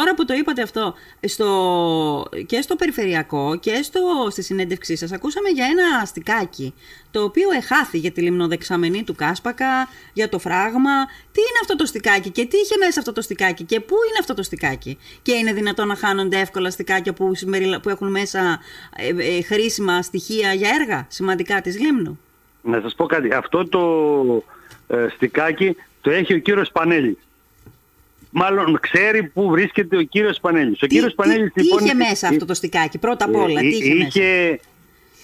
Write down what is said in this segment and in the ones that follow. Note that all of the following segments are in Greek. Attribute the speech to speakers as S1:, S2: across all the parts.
S1: Τώρα που το είπατε αυτό, στο, και στο περιφερειακό και στο, στη συνέντευξή σας ακούσαμε για ένα αστικάκι το οποίο εχάθη για τη λιμνοδεξαμενή του Κάσπακα, για το φράγμα. Τι είναι αυτό το στικάκι και τι είχε μέσα αυτό το στικάκι και πού είναι αυτό το στικάκι; Και είναι δυνατόν να χάνονται εύκολα στικάκια που, που έχουν μέσα ε, ε, χρήσιμα στοιχεία για έργα σημαντικά της Λίμνου;
S2: Να σας πω κάτι. Αυτό το ε, στικάκι το έχει ο κύριος Πανέλης μάλλον ξέρει πού βρίσκεται ο κύριος Πανέλης. Ο
S1: τι,
S2: κύριος Πανέλης,
S1: τι, λοιπόν, είχε μέσα αυτό το στικάκι, πρώτα απ' όλα, τι είχε,
S2: είχε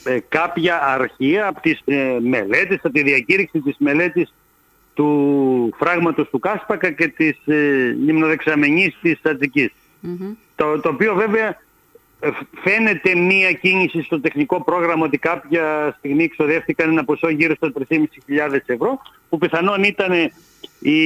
S2: μέσα; κάποια αρχεία από τις ε, μελέτες, από τη διακήρυξη της μελέτης του φράγματος του Κάσπακα και της ε, λιμνοδεξαμενής της Ατζικής. Το, το οποίο βέβαια ε, φαίνεται μία κίνηση στο τεχνικό πρόγραμμα ότι κάποια στιγμή εξοδεύτηκαν ένα ποσό γύρω στα 3.500 ευρώ που πιθανόν ήταν η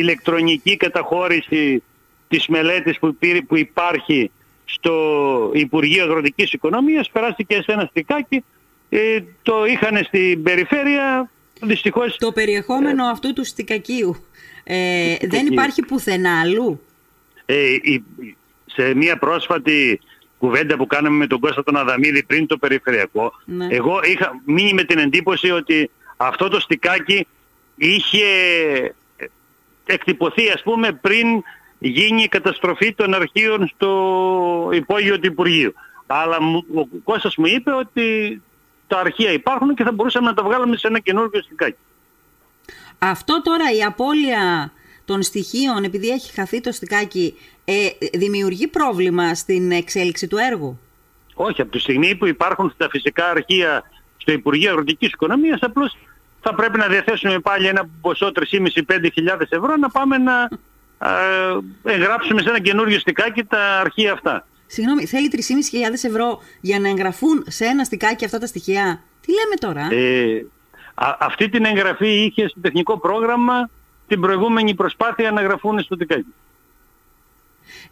S2: ηλεκτρονική καταχώρηση της μελέτης που, που υπάρχει στο Υπουργείο Αγροτικής Οικονομίας περάστηκε σε ένα στικάκι ε, το είχαν στην περιφέρεια δυστυχώς
S1: το περιεχόμενο αυτού του στικακίου ε, δεν υπάρχει πουθενά αλλού;
S2: Ε, σε μια πρόσφατη κουβέντα που κάναμε με τον Κώστα τον Αδαμίδη πριν το περιφερειακό ναι. εγώ είχα μείνει με την εντύπωση ότι αυτό το στικάκι είχε εκτυπωθεί ας πούμε πριν γίνει η καταστροφή των αρχείων στο υπόγειο του Υπουργείου. Αλλά ο Κώστας μου είπε ότι τα αρχεία υπάρχουν και θα μπορούσαμε να τα βγάλουμε σε ένα καινούργιο στικάκι.
S1: Αυτό τώρα η απώλεια των στοιχείων επειδή έχει χαθεί το στικάκι ε, δημιουργεί πρόβλημα στην εξέλιξη του έργου;
S2: Όχι, από τη στιγμή που υπάρχουν στα φυσικά αρχεία στο Υπουργείο Αγροτικής Οικονομίας απλώς θα πρέπει να διαθέσουμε πάλι ένα ποσό 3.500-5.000 ευρώ να πάμε να ε, εγγράψουμε σε ένα καινούριο στικάκι τα αρχεία αυτά.
S1: Συγγνώμη, θέλει 3.500 ευρώ για να εγγραφούν σε ένα στικάκι αυτά τα στοιχεία; Τι λέμε τώρα;
S2: Ε, αυτή την εγγραφή είχε στο τεχνικό πρόγραμμα την προηγούμενη προσπάθεια να εγγραφούν στο στικάκι.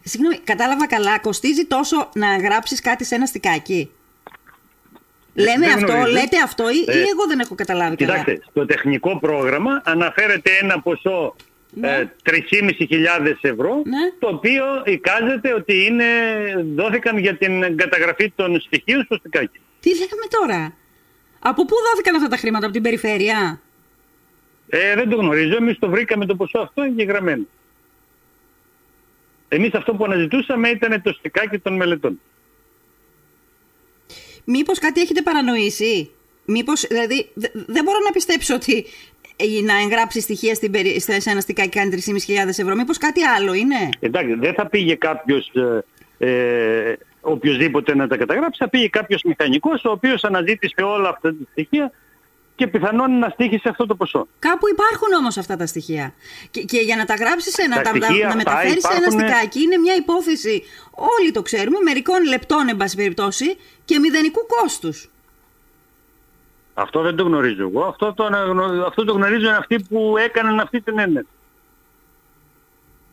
S1: Συγγνώμη, κατάλαβα καλά, κοστίζει τόσο να γράψεις κάτι σε ένα στικάκι; Λέμε αυτό, λέτε αυτό ή, ε, εγώ δεν έχω καταλάβει
S2: καλά; Κοιτάξτε, στο τεχνικό πρόγραμμα αναφέρεται ένα ποσό ναι. 3.500 ε, ευρώ, ναι. το οποίο εικάζεται ότι είναι, δόθηκαν για την καταγραφή των στοιχείων στο στικάκι.
S1: Τι λέμε τώρα; Από πού δόθηκαν αυτά τα χρήματα, από την περιφέρεια;
S2: Ε, δεν το γνωρίζω. Εμείς το βρήκαμε το ποσό αυτό εγγεγραμμένο. Εμείς αυτό που αναζητούσαμε ήταν το στικάκι των μελετών.
S1: Μήπως κάτι έχετε παρανοήσει; Μήπως, δηλαδή, δεν μπορώ να πιστέψω ότι να εγγράψει στοιχεία στην περι... σε ένα στικάκι κάνει 3.500 ευρώ. Μήπως κάτι άλλο είναι;
S2: Εντάξει, δεν θα πήγε κάποιος ε, ε, οποιοδήποτε να τα καταγράψει. Θα πήγε κάποιος μηχανικός ο οποίος αναζήτησε όλα αυτά τα στοιχεία και πιθανόν να στήχησε αυτό το ποσό.
S1: Κάπου υπάρχουν όμως αυτά τα στοιχεία. Και, και για να τα γράψεις, να, τα, να μεταφέρεις σε ένα στικάκι είναι μια υπόθεση, όλοι το ξέρουμε, μερικών λεπτών εν πάση περιπτώσει και μηδενικού κόστους.
S2: Αυτό δεν το γνωρίζω εγώ. Αυτό το, αυτό το γνωρίζουν αυτοί που έκαναν αυτή την έννοια.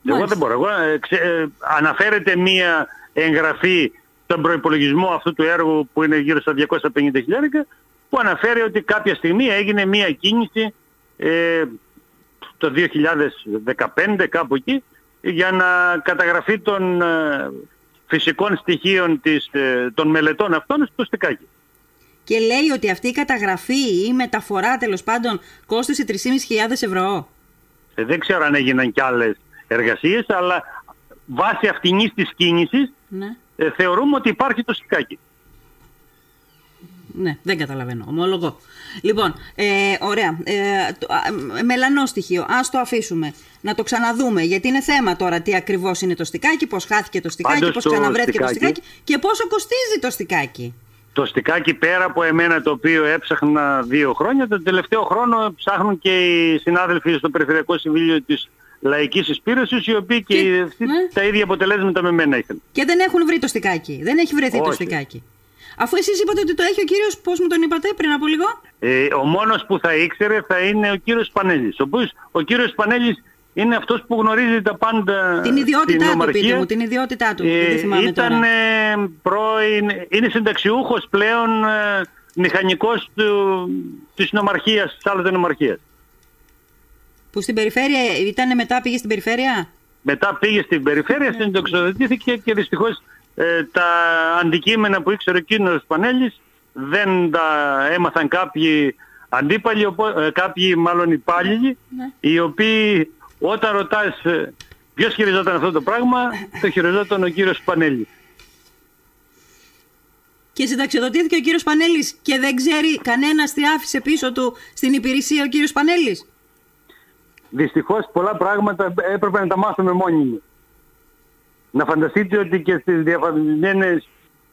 S2: Εγώ δεν μπορώ. Εγώ, ε, ε, αναφέρεται μία εγγραφή στον προϋπολογισμό αυτού του έργου που είναι γύρω στα 250 χιλιάρικα που αναφέρει ότι κάποια στιγμή έγινε μία κίνηση ε, το 2015 κάπου εκεί για να καταγραφεί των ε, φυσικών στοιχείων της, ε, των μελετών αυτών στο στικάκι.
S1: Και λέει ότι αυτή η καταγραφή ή η μεταφορά τέλος πάντων κόστησε 3.500 ευρώ.
S2: Ε, δεν ξέρω αν έγιναν κι άλλες εργασίες, αλλά βάσει αυτήν της κίνησης ναι. ε, θεωρούμε ότι υπάρχει το στικάκι
S1: ναι, δεν καταλαβαίνω. Ομολογώ. Λοιπόν, ε, ωραία. Ε, το, μελανό στοιχείο. Α το αφήσουμε. Να το ξαναδούμε. Γιατί είναι θέμα τώρα τι ακριβώς είναι το στικάκι, πώς χάθηκε το στικάκι, πώς ξαναβρέθηκε το στικάκι και πόσο κοστίζει το στικάκι.
S2: Το στικάκι πέρα από εμένα το οποίο έψαχνα δύο χρόνια, τον τελευταίο χρόνο ψάχνουν και οι συνάδελφοι στο Περιφερειακό Συμβούλιο της Λαϊκής Εισπήρωσης, οι οποίοι και, και ναι. τα ίδια αποτελέσματα με μένα είχαν.
S1: Και δεν έχουν βρει το στικάκι. Δεν έχει βρεθεί το στικάκι. Αφού εσείς είπατε ότι το έχει ο κύριος, πώς μου τον είπατε πριν από λίγο;
S2: Ε, ο μόνος που θα ήξερε θα είναι ο κύριος Πανέλης. Ο, ο κύριος Πανέλης είναι αυτός που γνωρίζει τα πάντα
S1: Την ιδιότητά του, πείτε μου, την ιδιότητά του. Ε, δεν θυμάμαι
S2: ήταν
S1: τώρα.
S2: Ε, πρώην, είναι συνταξιούχος πλέον ε, μηχανικός του, της νομαρχίας, της άλλης νομαρχίας.
S1: Που στην περιφέρεια, ήταν μετά πήγε στην περιφέρεια;
S2: μετά πήγε στην περιφέρεια, συντοξοδοτήθηκε και δυστυχώς ε, τα αντικείμενα που ήξερε ο κύριος Πανέλης δεν τα έμαθαν κάποιοι αντίπαλοι, ε, κάποιοι μάλλον υπάλληλοι, ναι. οι οποίοι όταν ρωτάς ε, ποιος χειριζόταν αυτό το πράγμα, το χειριζόταν ο κύριος Πανέλης.
S1: Και συνταξιοδοτήθηκε ο κύριος Πανέλης και δεν ξέρει κανένας τι άφησε πίσω του στην υπηρεσία ο κύριος Πανέλης;
S2: Δυστυχώς πολλά πράγματα έπρεπε να τα μάθουμε μόνοι μου. Να φανταστείτε ότι και στις διαφορετικές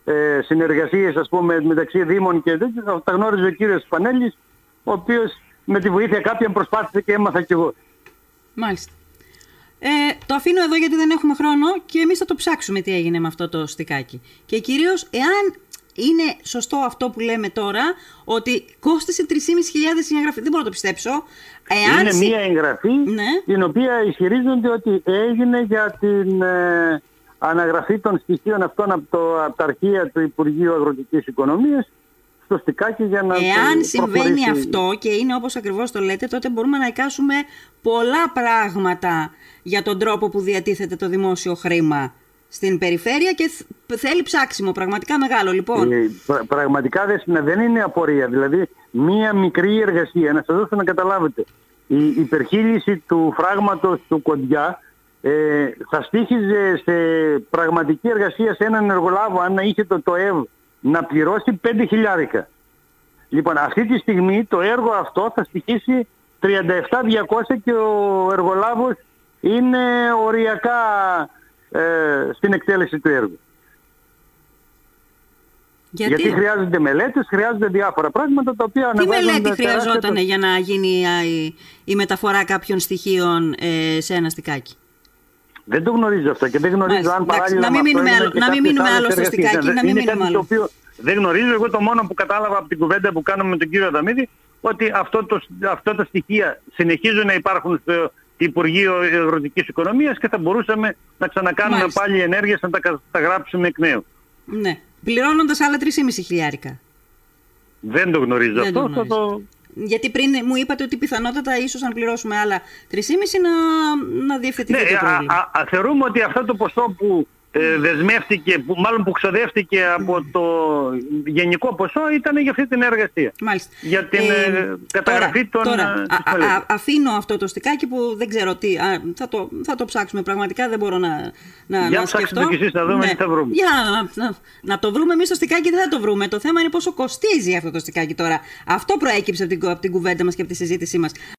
S2: ε, συνεργασίες ας πούμε μεταξύ Δήμων και τέτοια τα γνώριζε ο κύριος Πανέλης ο οποίος με τη βοήθεια κάποιον προσπάθησε και έμαθα κι εγώ.
S1: Μάλιστα. Ε, το αφήνω εδώ γιατί δεν έχουμε χρόνο και εμείς θα το ψάξουμε τι έγινε με αυτό το στικάκι. Και κυρίως εάν είναι σωστό αυτό που λέμε τώρα, ότι κόστησε 3.500 η εγγραφή. Δεν μπορώ να το πιστέψω.
S2: Εάν... Είναι μία εγγραφή ναι. την οποία ισχυρίζονται ότι έγινε για την ε, αναγραφή των στοιχείων αυτών από, το, από τα αρχεία του Υπουργείου Αγροτικής Οικονομίας στο στικάκι για να
S1: Εάν συμβαίνει αυτό και είναι όπως ακριβώς το λέτε, τότε μπορούμε να εικάσουμε πολλά πράγματα για τον τρόπο που διατίθεται το δημόσιο χρήμα στην περιφέρεια και θέλει ψάξιμο πραγματικά μεγάλο λοιπόν. Ε,
S2: πραγματικά δεν είναι απορία. Δηλαδή μία μικρή εργασία, να σας δώσω να καταλάβετε, η υπερχείληση του φράγματος του Κοντιά ε, θα στήχιζε σε πραγματική εργασία σε έναν εργολάβο αν είχε το ΤΟΕΒ να πληρώσει 5 χιλιάρικα. Λοιπόν, αυτή τη στιγμή το έργο αυτό θα στοιχήσει 37.200 και ο εργολάβος είναι οριακά ε, στην εκτέλεση του έργου. Γιατί... Γιατί χρειάζονται μελέτες, χρειάζονται διάφορα πράγματα τα οποία
S1: Τι μελέτη χρειαζόταν για να γίνει η, η μεταφορά κάποιων στοιχείων ε, σε ένα στικάκι;
S2: Δεν το γνωρίζω αυτό και δεν γνωρίζω αν παράλληλα
S1: να μην μείνουμε, άλλο, να μην μείνουμε άλλο στο στικάκι, να μην μείνουμε άλλο.
S2: οποίο δεν γνωρίζω, εγώ το μόνο που κατάλαβα από την κουβέντα που κάναμε με τον κύριο Αδαμίδη, ότι αυτό το, αυτά τα στοιχεία συνεχίζουν να υπάρχουν στο Υπουργείο Αγροτικής Οικονομίας και θα μπορούσαμε να ξανακάνουμε Μάλιστα. πάλι ενέργειες να τα, τα γράψουμε εκ νέου.
S1: Ναι. Πληρώνοντας άλλα 3,5 χιλιάρικα.
S2: Δεν το γνωρίζω δεν αυτό. Το το...
S1: Γιατί πριν μου είπατε ότι πιθανότατα ίσως αν πληρώσουμε άλλα 3,5 να, να διευθετηθεί
S2: ναι,
S1: το πρόβλημα.
S2: Α, α, θεωρούμε ότι αυτό το ποσό που ε, δεσμεύτηκε, που, μάλλον που ξοδεύτηκε από το γενικό ποσό ήταν για αυτή την εργασία.
S1: Μάλιστα.
S2: Για την ε, ε καταγραφή
S1: τώρα,
S2: των...
S1: Τώρα, α, α, αφήνω αυτό το στικάκι που δεν ξέρω τι, α, θα, το, θα το ψάξουμε πραγματικά, δεν μπορώ να, να,
S2: για
S1: να σκεφτώ.
S2: Για και εσείς να δούμε ναι. τι θα βρούμε.
S1: Για να, να, να, το βρούμε εμείς το στικάκι δεν θα το βρούμε. Το θέμα είναι πόσο κοστίζει αυτό το στικάκι τώρα. Αυτό προέκυψε από την, από την κουβέντα μας και από τη συζήτησή μας.